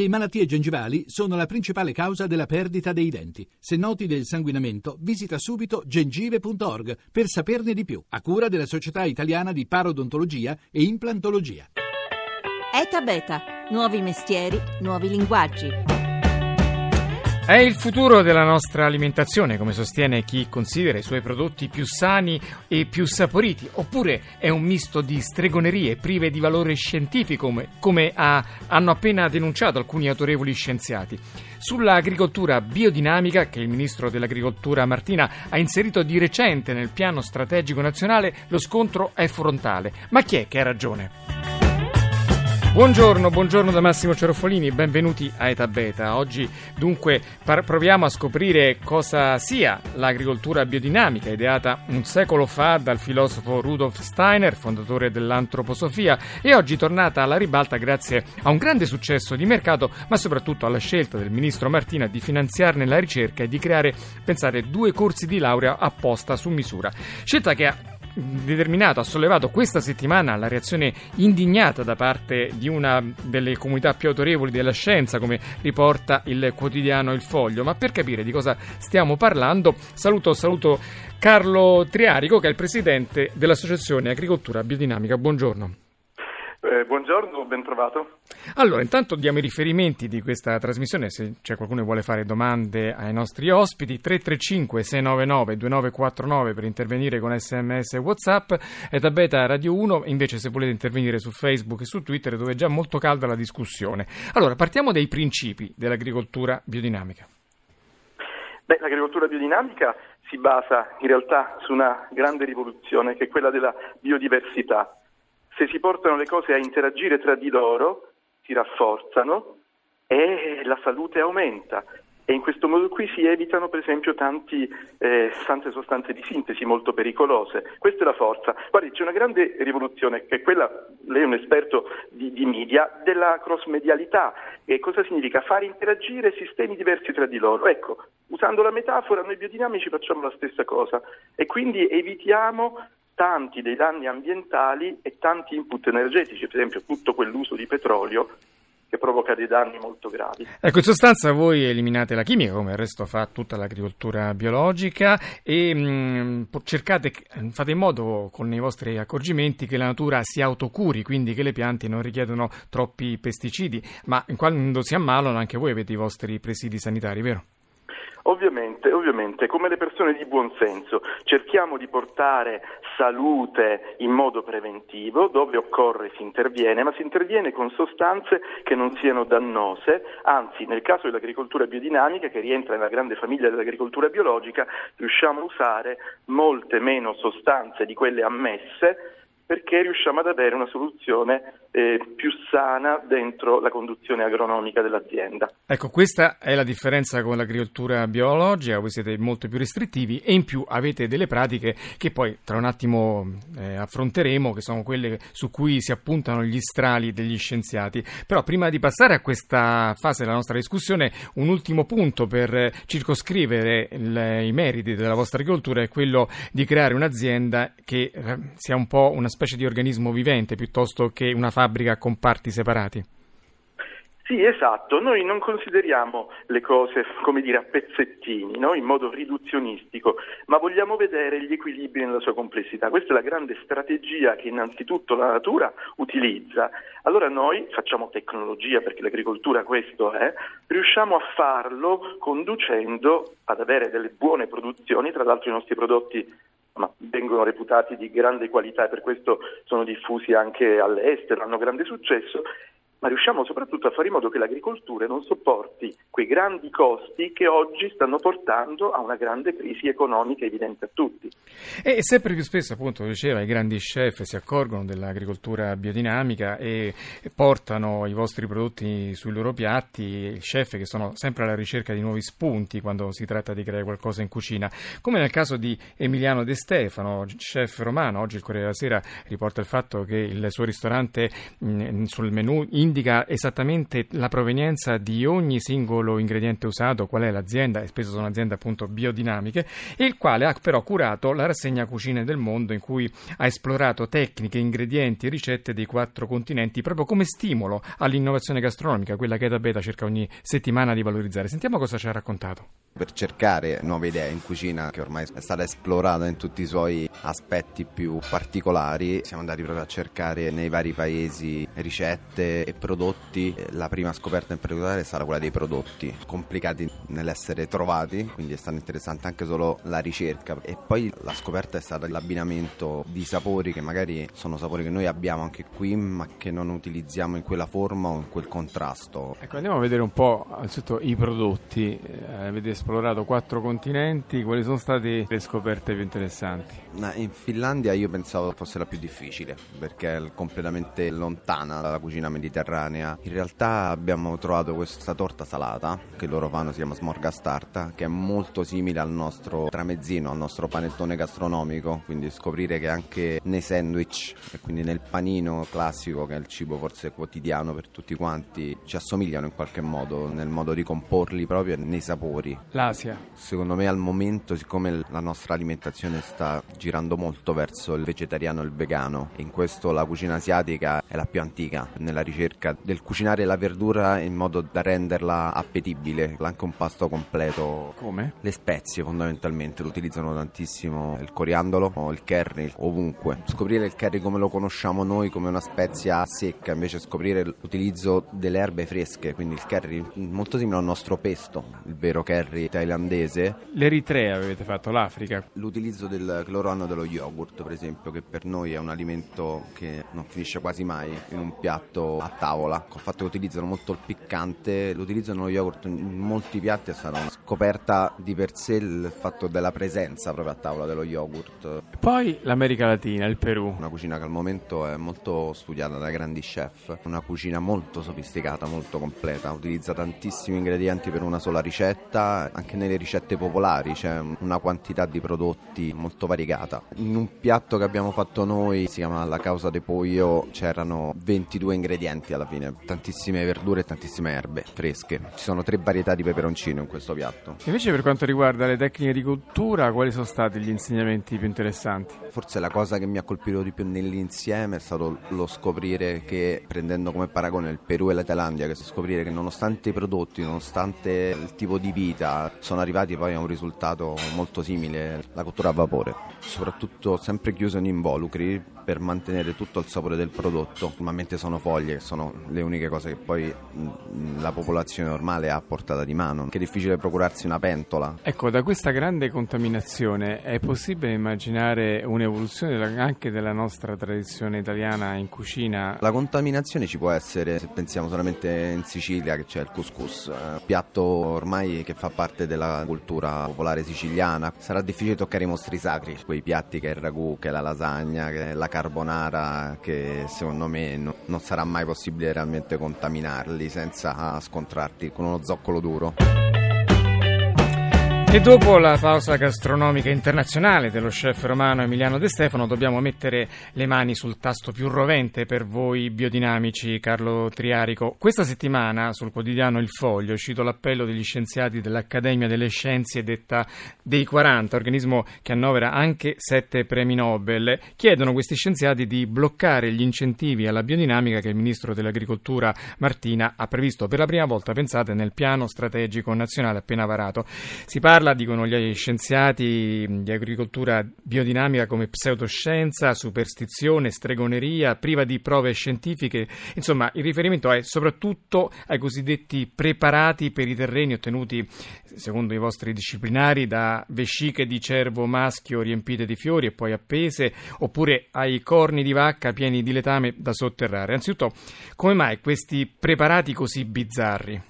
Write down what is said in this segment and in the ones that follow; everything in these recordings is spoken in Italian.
Le malattie gengivali sono la principale causa della perdita dei denti. Se noti del sanguinamento, visita subito gengive.org per saperne di più, a cura della Società Italiana di Parodontologia e Implantologia. ETA Beta, nuovi mestieri, nuovi linguaggi. È il futuro della nostra alimentazione, come sostiene chi considera i suoi prodotti più sani e più saporiti, oppure è un misto di stregonerie prive di valore scientifico, come, ha, hanno appena denunciato alcuni autorevoli scienziati. Sull'agricoltura biodinamica, che il ministro dell'agricoltura Martina ha inserito di recente nel piano strategico nazionale, lo scontro è frontale. Ma chi è che ha ragione? Buongiorno, buongiorno da Massimo Cerofolini, benvenuti a Eta Beta. Oggi dunque par- proviamo a scoprire cosa sia l'agricoltura biodinamica, ideata un secolo fa dal filosofo Rudolf Steiner, fondatore dell'antroposofia, e oggi tornata alla ribalta grazie a un grande successo di mercato, ma soprattutto alla scelta del ministro Martina di finanziarne la ricerca e di creare, pensate, due corsi di laurea apposta su misura. Scelta che ha determinato, ha sollevato questa settimana la reazione indignata da parte di una delle comunità più autorevoli della scienza, come riporta il quotidiano Il Foglio. Ma per capire di cosa stiamo parlando, saluto, saluto Carlo Triarico, che è il presidente dell'Associazione Agricoltura Biodinamica. Buongiorno. Eh, buongiorno, ben trovato. Allora, intanto diamo i riferimenti di questa trasmissione, se c'è qualcuno che vuole fare domande ai nostri ospiti, 335-699-2949 per intervenire con sms e whatsapp, e da Beta Radio 1 invece se volete intervenire su Facebook e su Twitter dove è già molto calda la discussione. Allora, partiamo dai principi dell'agricoltura biodinamica. Beh, l'agricoltura biodinamica si basa in realtà su una grande rivoluzione che è quella della biodiversità se si portano le cose a interagire tra di loro, si rafforzano e la salute aumenta. E in questo modo qui si evitano per esempio tanti, eh, tante sostanze di sintesi molto pericolose. Questa è la forza. Guardi, c'è una grande rivoluzione che è quella, lei è un esperto di, di media, della cross-medialità. E cosa significa? Fare interagire sistemi diversi tra di loro. Ecco, usando la metafora, noi biodinamici facciamo la stessa cosa e quindi evitiamo tanti dei danni ambientali e tanti input energetici, per esempio tutto quell'uso di petrolio che provoca dei danni molto gravi. Ecco, in sostanza voi eliminate la chimica, come il resto fa tutta l'agricoltura biologica, e mh, cercate, fate in modo con i vostri accorgimenti che la natura si autocuri, quindi che le piante non richiedono troppi pesticidi, ma quando si ammalano anche voi avete i vostri presidi sanitari, vero? Ovviamente, ovviamente, come le persone di buon senso, cerchiamo di portare salute in modo preventivo, dove occorre si interviene, ma si interviene con sostanze che non siano dannose, anzi nel caso dell'agricoltura biodinamica, che rientra nella grande famiglia dell'agricoltura biologica, riusciamo a usare molte meno sostanze di quelle ammesse perché riusciamo ad avere una soluzione eh, più sana dentro la conduzione agronomica dell'azienda. Ecco, questa è la differenza con l'agricoltura biologica, voi siete molto più restrittivi e in più avete delle pratiche che poi tra un attimo eh, affronteremo, che sono quelle su cui si appuntano gli strali degli scienziati. Però prima di passare a questa fase della nostra discussione, un ultimo punto per circoscrivere il, i meriti della vostra agricoltura è quello di creare un'azienda che eh, sia un po' una specie di organismo vivente piuttosto che una fabbrica a comparti separati. Sì, esatto, noi non consideriamo le cose come dire a pezzettini, no? in modo riduzionistico, ma vogliamo vedere gli equilibri nella sua complessità. Questa è la grande strategia che innanzitutto la natura utilizza. Allora noi facciamo tecnologia, perché l'agricoltura questo è, riusciamo a farlo conducendo ad avere delle buone produzioni, tra l'altro i nostri prodotti ma vengono reputati di grande qualità e per questo sono diffusi anche all'estero, hanno grande successo ma riusciamo soprattutto a fare in modo che l'agricoltura non sopporti quei grandi costi che oggi stanno portando a una grande crisi economica evidente a tutti. E sempre più spesso, appunto, diceva, i grandi chef si accorgono dell'agricoltura biodinamica e portano i vostri prodotti sui loro piatti, chef che sono sempre alla ricerca di nuovi spunti quando si tratta di creare qualcosa in cucina, come nel caso di Emiliano De Stefano, chef romano. Oggi il Corriere della Sera riporta il fatto che il suo ristorante mh, sul menù in indica esattamente la provenienza di ogni singolo ingrediente usato, qual è l'azienda, e spesso sono aziende appunto biodinamiche, e il quale ha però curato la rassegna Cucine del Mondo in cui ha esplorato tecniche, ingredienti e ricette dei quattro continenti proprio come stimolo all'innovazione gastronomica, quella che Eta Beta cerca ogni settimana di valorizzare. Sentiamo cosa ci ha raccontato. Per cercare nuove idee in cucina che ormai è stata esplorata in tutti i suoi aspetti più particolari, siamo andati proprio a cercare nei vari paesi ricette e prodotti. La prima scoperta in particolare è stata quella dei prodotti, complicati nell'essere trovati, quindi è stato interessante anche solo la ricerca e poi la scoperta è stata l'abbinamento di sapori che magari sono sapori che noi abbiamo anche qui ma che non utilizziamo in quella forma o in quel contrasto. Ecco, andiamo a vedere un po' i prodotti. Eh, avete esplorato quattro continenti, quali sono state le scoperte più interessanti? In Finlandia io pensavo fosse la più difficile perché è completamente lontana dalla cucina mediterranea. In realtà abbiamo trovato questa torta salata che loro fanno, si chiama smorgastarta, che è molto simile al nostro tramezzino, al nostro panettone gastronomico, quindi scoprire che anche nei sandwich e quindi nel panino classico che è il cibo forse quotidiano per tutti quanti ci assomigliano in qualche modo nel modo di comporli proprio nei sapori. L'Asia. Secondo me al momento siccome la nostra alimentazione sta girando molto verso il vegetariano e il vegano in questo la cucina asiatica è la più antica nella ricerca del cucinare la verdura in modo da renderla appetibile, anche un pasto completo. Come? Le spezie fondamentalmente lo utilizzano tantissimo il coriandolo o il curry ovunque. Scoprire il curry come lo conosciamo noi come una spezia secca, invece scoprire l'utilizzo delle erbe fresche, quindi il curry molto simile al nostro pesto, il vero curry thailandese. L'Eritrea avete fatto, l'Africa. L'utilizzo del, hanno dello yogurt, per esempio, che per noi è un alimento che non finisce quasi mai in un piatto a tavola. Col fatto che utilizzano molto il piccante, l'utilizzo dello yogurt in molti piatti è stata una scoperta di per sé il fatto della presenza proprio a tavola dello yogurt. Poi l'America Latina, il Perù. Una cucina che al momento è molto studiata da grandi chef, una cucina molto sofisticata, molto completa, utilizza tantissimi ingredienti per una sola ricetta, anche nelle ricette popolari c'è una quantità di prodotti molto variegata. In un piatto che abbiamo fatto noi, si chiama La causa de pollo, c'erano 22 ingredienti alla fine, tantissime verdure e tantissime erbe fresche. Ci sono tre varietà di peperoncino in questo piatto. Invece per quanto riguarda le tecniche di cottura, quali sono stati gli insegnamenti più interessanti? Forse la cosa che mi ha colpito di più nell'insieme è stato lo scoprire che, prendendo come paragone il Perù e la Thailandia, che scoprire che nonostante i prodotti, nonostante il tipo di vita, sono arrivati poi a un risultato molto simile, la cottura a vapore. Soprattutto sempre chiuso in involucri per mantenere tutto il sapore del prodotto. Normalmente sono foglie, che sono le uniche cose che poi la popolazione normale ha a portata di mano. Che è difficile procurarsi una pentola. Ecco, da questa grande contaminazione è possibile immaginare un'evoluzione anche della nostra tradizione italiana in cucina? La contaminazione ci può essere, se pensiamo solamente in Sicilia che c'è il couscous, eh, piatto ormai che fa parte della cultura popolare siciliana. Sarà difficile toccare i mostri sacri, quei piatti che è il ragù, che è la lasagna, che è la carbonara, che secondo me no, non sarà mai possibile realmente contaminarli senza scontrarti con uno zoccolo duro. E dopo la pausa gastronomica internazionale dello chef romano Emiliano De Stefano dobbiamo mettere le mani sul tasto più rovente per voi biodinamici, Carlo Triarico. Questa settimana sul quotidiano Il Foglio è uscito l'appello degli scienziati dell'Accademia delle Scienze detta dei 40, organismo che annovera anche sette premi Nobel. Chiedono questi scienziati di bloccare gli incentivi alla biodinamica che il ministro dell'Agricoltura Martina ha previsto per la prima volta, pensate, nel piano strategico nazionale appena varato. Si parla parla, dicono gli scienziati di agricoltura biodinamica, come pseudoscienza, superstizione, stregoneria, priva di prove scientifiche. Insomma, il riferimento è soprattutto ai cosiddetti preparati per i terreni ottenuti, secondo i vostri disciplinari, da vesciche di cervo maschio riempite di fiori e poi appese, oppure ai corni di vacca pieni di letame da sotterrare. Anzitutto, come mai questi preparati così bizzarri?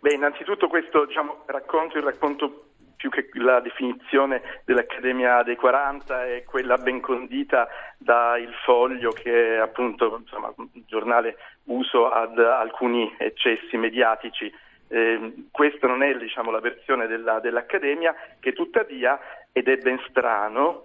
Beh, innanzitutto questo diciamo, racconto, il racconto più che la definizione dell'Accademia dei 40 è quella ben condita da Il Foglio che è appunto insomma, un giornale uso ad alcuni eccessi mediatici. Eh, questa non è diciamo, la versione della, dell'Accademia che tuttavia, ed è ben strano,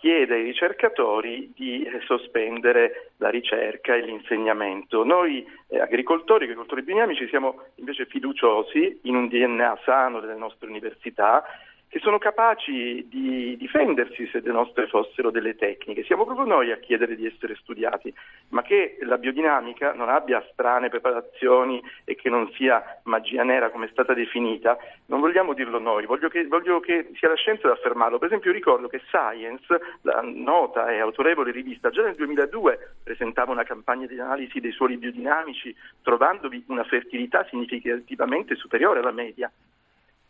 chiede ai ricercatori di eh, sospendere la ricerca e l'insegnamento. Noi eh, agricoltori, agricoltori biodinamici, siamo invece fiduciosi in un DNA sano delle nostre università che sono capaci di difendersi se le nostre fossero delle tecniche. Siamo proprio noi a chiedere di essere studiati, ma che la biodinamica non abbia strane preparazioni e che non sia magia nera come è stata definita, non vogliamo dirlo noi, voglio che, voglio che sia la scienza ad affermarlo. Per esempio ricordo che Science, la nota e autorevole rivista, già nel 2002 presentava una campagna di analisi dei suoli biodinamici trovandovi una fertilità significativamente superiore alla media.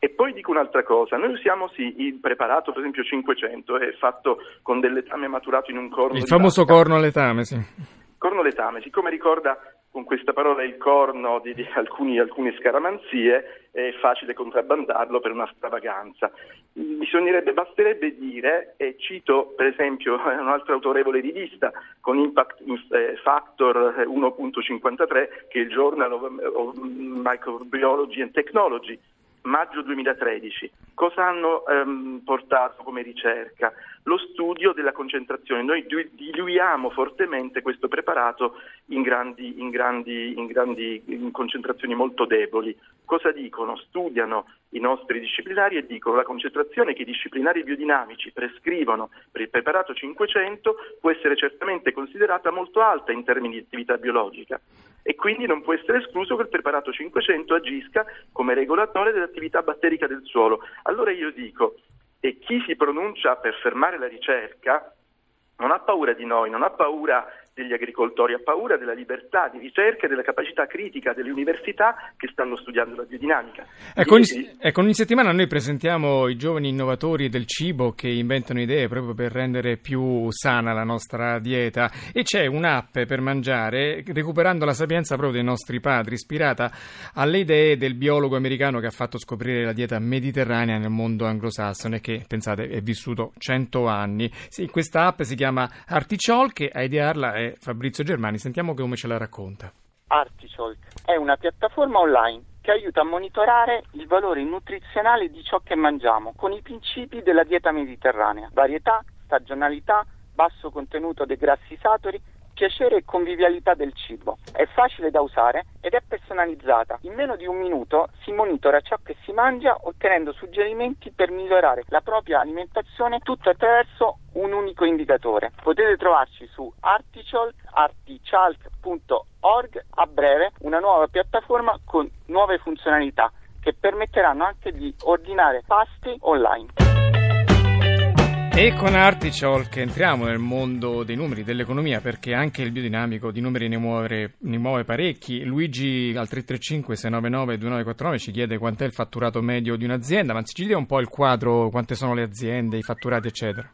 E poi dico un'altra cosa, noi usiamo sì il preparato, per esempio 500, è fatto con del letame maturato in un corno. Il famoso vacca. corno letame, sì. Corno letame, siccome ricorda con questa parola il corno di, di alcuni, alcune scaramanzie, è facile contrabbandarlo per una stravaganza. Bisognerebbe, basterebbe dire, e cito per esempio un'altra autorevole rivista con Impact eh, Factor 1.53 che è il Journal of Microbiology and Technology, maggio 2013. Cosa hanno ehm, portato come ricerca? Lo studio della concentrazione. Noi diluiamo fortemente questo preparato in, grandi, in, grandi, in, grandi, in concentrazioni molto deboli. Cosa dicono? Studiano i nostri disciplinari e dicono la concentrazione che i disciplinari biodinamici prescrivono per il preparato 500 può essere certamente considerata molto alta in termini di attività biologica e quindi non può essere escluso che il preparato 500 agisca come regolatore dell'attività batterica del suolo. Allora io dico, e chi si pronuncia per fermare la ricerca non ha paura di noi, non ha paura degli agricoltori, ha paura della libertà di ricerca e della capacità critica delle università che stanno studiando la biodinamica. Ecco, Quindi... ecco, ogni settimana noi presentiamo i giovani innovatori del cibo che inventano idee proprio per rendere più sana la nostra dieta e c'è un'app per mangiare recuperando la sapienza proprio dei nostri padri, ispirata alle idee del biologo americano che ha fatto scoprire la dieta mediterranea nel mondo anglosassone che, pensate, è vissuto 100 anni. Sì, questa app si chiama Artichol a idearla è Fabrizio Germani. Sentiamo come ce la racconta. Artichoke è una piattaforma online che aiuta a monitorare il valore nutrizionale di ciò che mangiamo con i principi della dieta mediterranea, varietà, stagionalità, basso contenuto dei grassi saturi piacere e convivialità del cibo. È facile da usare ed è personalizzata. In meno di un minuto si monitora ciò che si mangia ottenendo suggerimenti per migliorare la propria alimentazione tutto attraverso un unico indicatore. Potete trovarci su artichal, artichalk.org a breve una nuova piattaforma con nuove funzionalità che permetteranno anche di ordinare pasti online. E con Artichol che entriamo nel mondo dei numeri, dell'economia, perché anche il biodinamico di numeri ne muove, ne muove parecchi. Luigi al 335 699 2949 ci chiede quant'è il fatturato medio di un'azienda, ma ci dia un po' il quadro, quante sono le aziende, i fatturati, eccetera.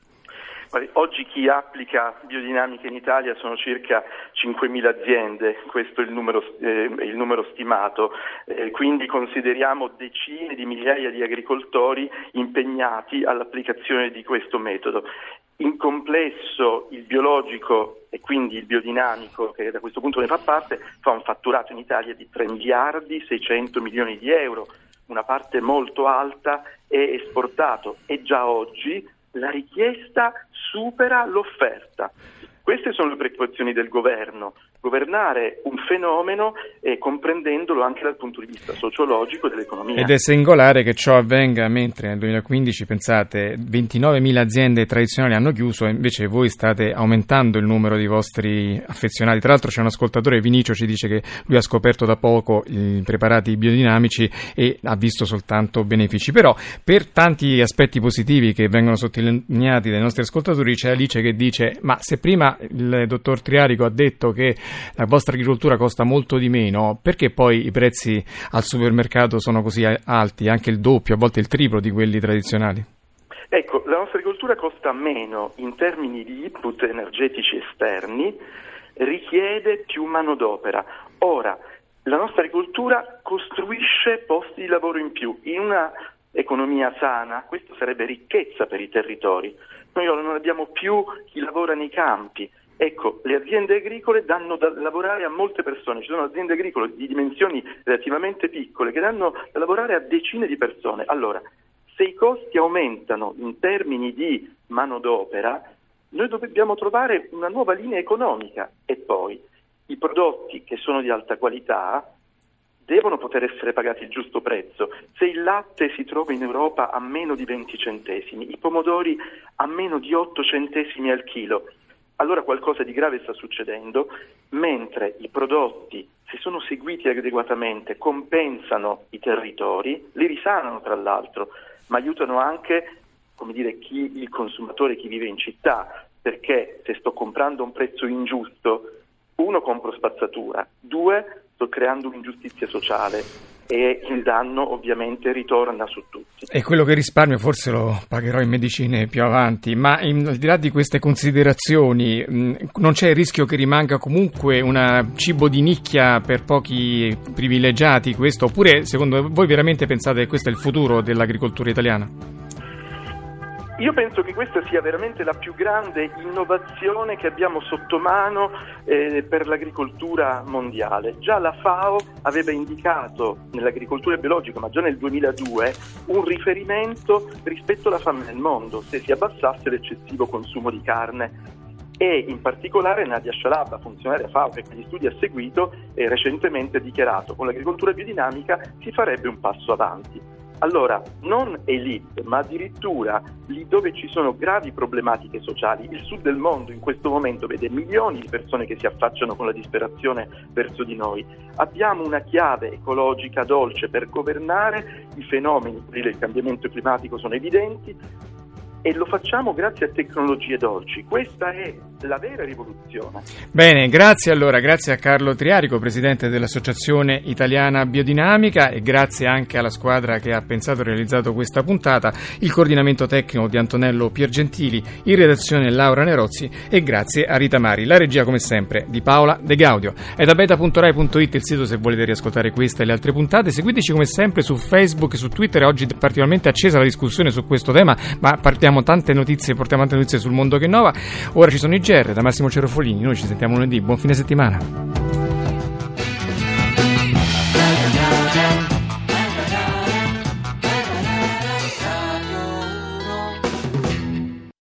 Oggi chi applica biodinamica in Italia sono circa 5.000 aziende, questo è il numero, eh, il numero stimato, eh, quindi consideriamo decine di migliaia di agricoltori impegnati all'applicazione di questo metodo. In complesso il biologico e quindi il biodinamico, che da questo punto ne fa parte, fa un fatturato in Italia di 3 miliardi 600 milioni di euro, una parte molto alta è esportato e già oggi la richiesta supera l'offerta. Queste sono le preoccupazioni del governo, governare un fenomeno e comprendendolo anche dal punto di vista sociologico dell'economia. Ed è singolare che ciò avvenga mentre nel 2015, pensate, 29.000 aziende tradizionali hanno chiuso e invece voi state aumentando il numero di vostri affezionati. Tra l'altro c'è un ascoltatore, Vinicio, ci dice che lui ha scoperto da poco i preparati biodinamici e ha visto soltanto benefici. Però per tanti aspetti positivi che vengono sottolineati dai nostri ascoltatori c'è Alice che dice ma se prima il dottor Triarico ha detto che la vostra agricoltura costa molto di meno, perché poi i prezzi al supermercato sono così alti, anche il doppio, a volte il triplo di quelli tradizionali? Ecco, la nostra agricoltura costa meno in termini di input energetici esterni, richiede più manodopera. Ora, la nostra agricoltura costruisce posti di lavoro in più. In una economia sana, questo sarebbe ricchezza per i territori. Noi non abbiamo più chi lavora nei campi, Ecco, le aziende agricole danno da lavorare a molte persone, ci sono aziende agricole di dimensioni relativamente piccole che danno da lavorare a decine di persone. Allora, se i costi aumentano in termini di manodopera, Noi dobbiamo trovare una nuova linea economica e poi i prodotti che sono di alta qualità devono poter essere pagati il giusto prezzo. Se il latte si trova in Europa a meno di 20 centesimi, i pomodori a meno di 8 centesimi al chilo, allora qualcosa di grave sta succedendo, mentre i prodotti, se sono seguiti adeguatamente, compensano i territori, li risanano tra l'altro, ma aiutano anche dire, chi, il consumatore, chi vive in città, perché se sto comprando a un prezzo ingiusto, uno compro spazzatura, due sto creando un'ingiustizia sociale e il danno ovviamente ritorna su tutti. E quello che risparmio forse lo pagherò in medicine più avanti, ma in, al di là di queste considerazioni mh, non c'è il rischio che rimanga comunque un cibo di nicchia per pochi privilegiati questo, oppure secondo voi veramente pensate che questo è il futuro dell'agricoltura italiana? Io penso che questa sia veramente la più grande innovazione che abbiamo sotto mano eh, per l'agricoltura mondiale. Già la FAO aveva indicato nell'agricoltura biologica, ma già nel 2002, un riferimento rispetto alla fame nel mondo, se si abbassasse l'eccessivo consumo di carne e in particolare Nadia Shalaba, funzionaria FAO che gli studi ha seguito, e recentemente ha dichiarato che con l'agricoltura biodinamica si farebbe un passo avanti. Allora, non elite, ma addirittura lì dove ci sono gravi problematiche sociali, il sud del mondo in questo momento vede milioni di persone che si affacciano con la disperazione verso di noi. Abbiamo una chiave ecologica dolce per governare i fenomeni del cambiamento climatico sono evidenti, e lo facciamo grazie a tecnologie dolci. Questa è la vera rivoluzione. Bene, grazie allora, grazie a Carlo Triarico, presidente dell'Associazione Italiana Biodinamica e grazie anche alla squadra che ha pensato e realizzato questa puntata, il coordinamento tecnico di Antonello Piergentili, in redazione Laura Nerozzi e grazie a Rita Mari, la regia come sempre di Paola De Gaudio. È da beta.rai.it il sito se volete riascoltare questa e le altre puntate, seguiteci come sempre su Facebook e su Twitter, oggi è particolarmente accesa la discussione su questo tema, ma partiamo portiamo tante notizie, portiamo tante notizie sul mondo che innova. Ora ci sono i GR da Massimo Cerofolini. Noi ci sentiamo lunedì. Buon fine settimana.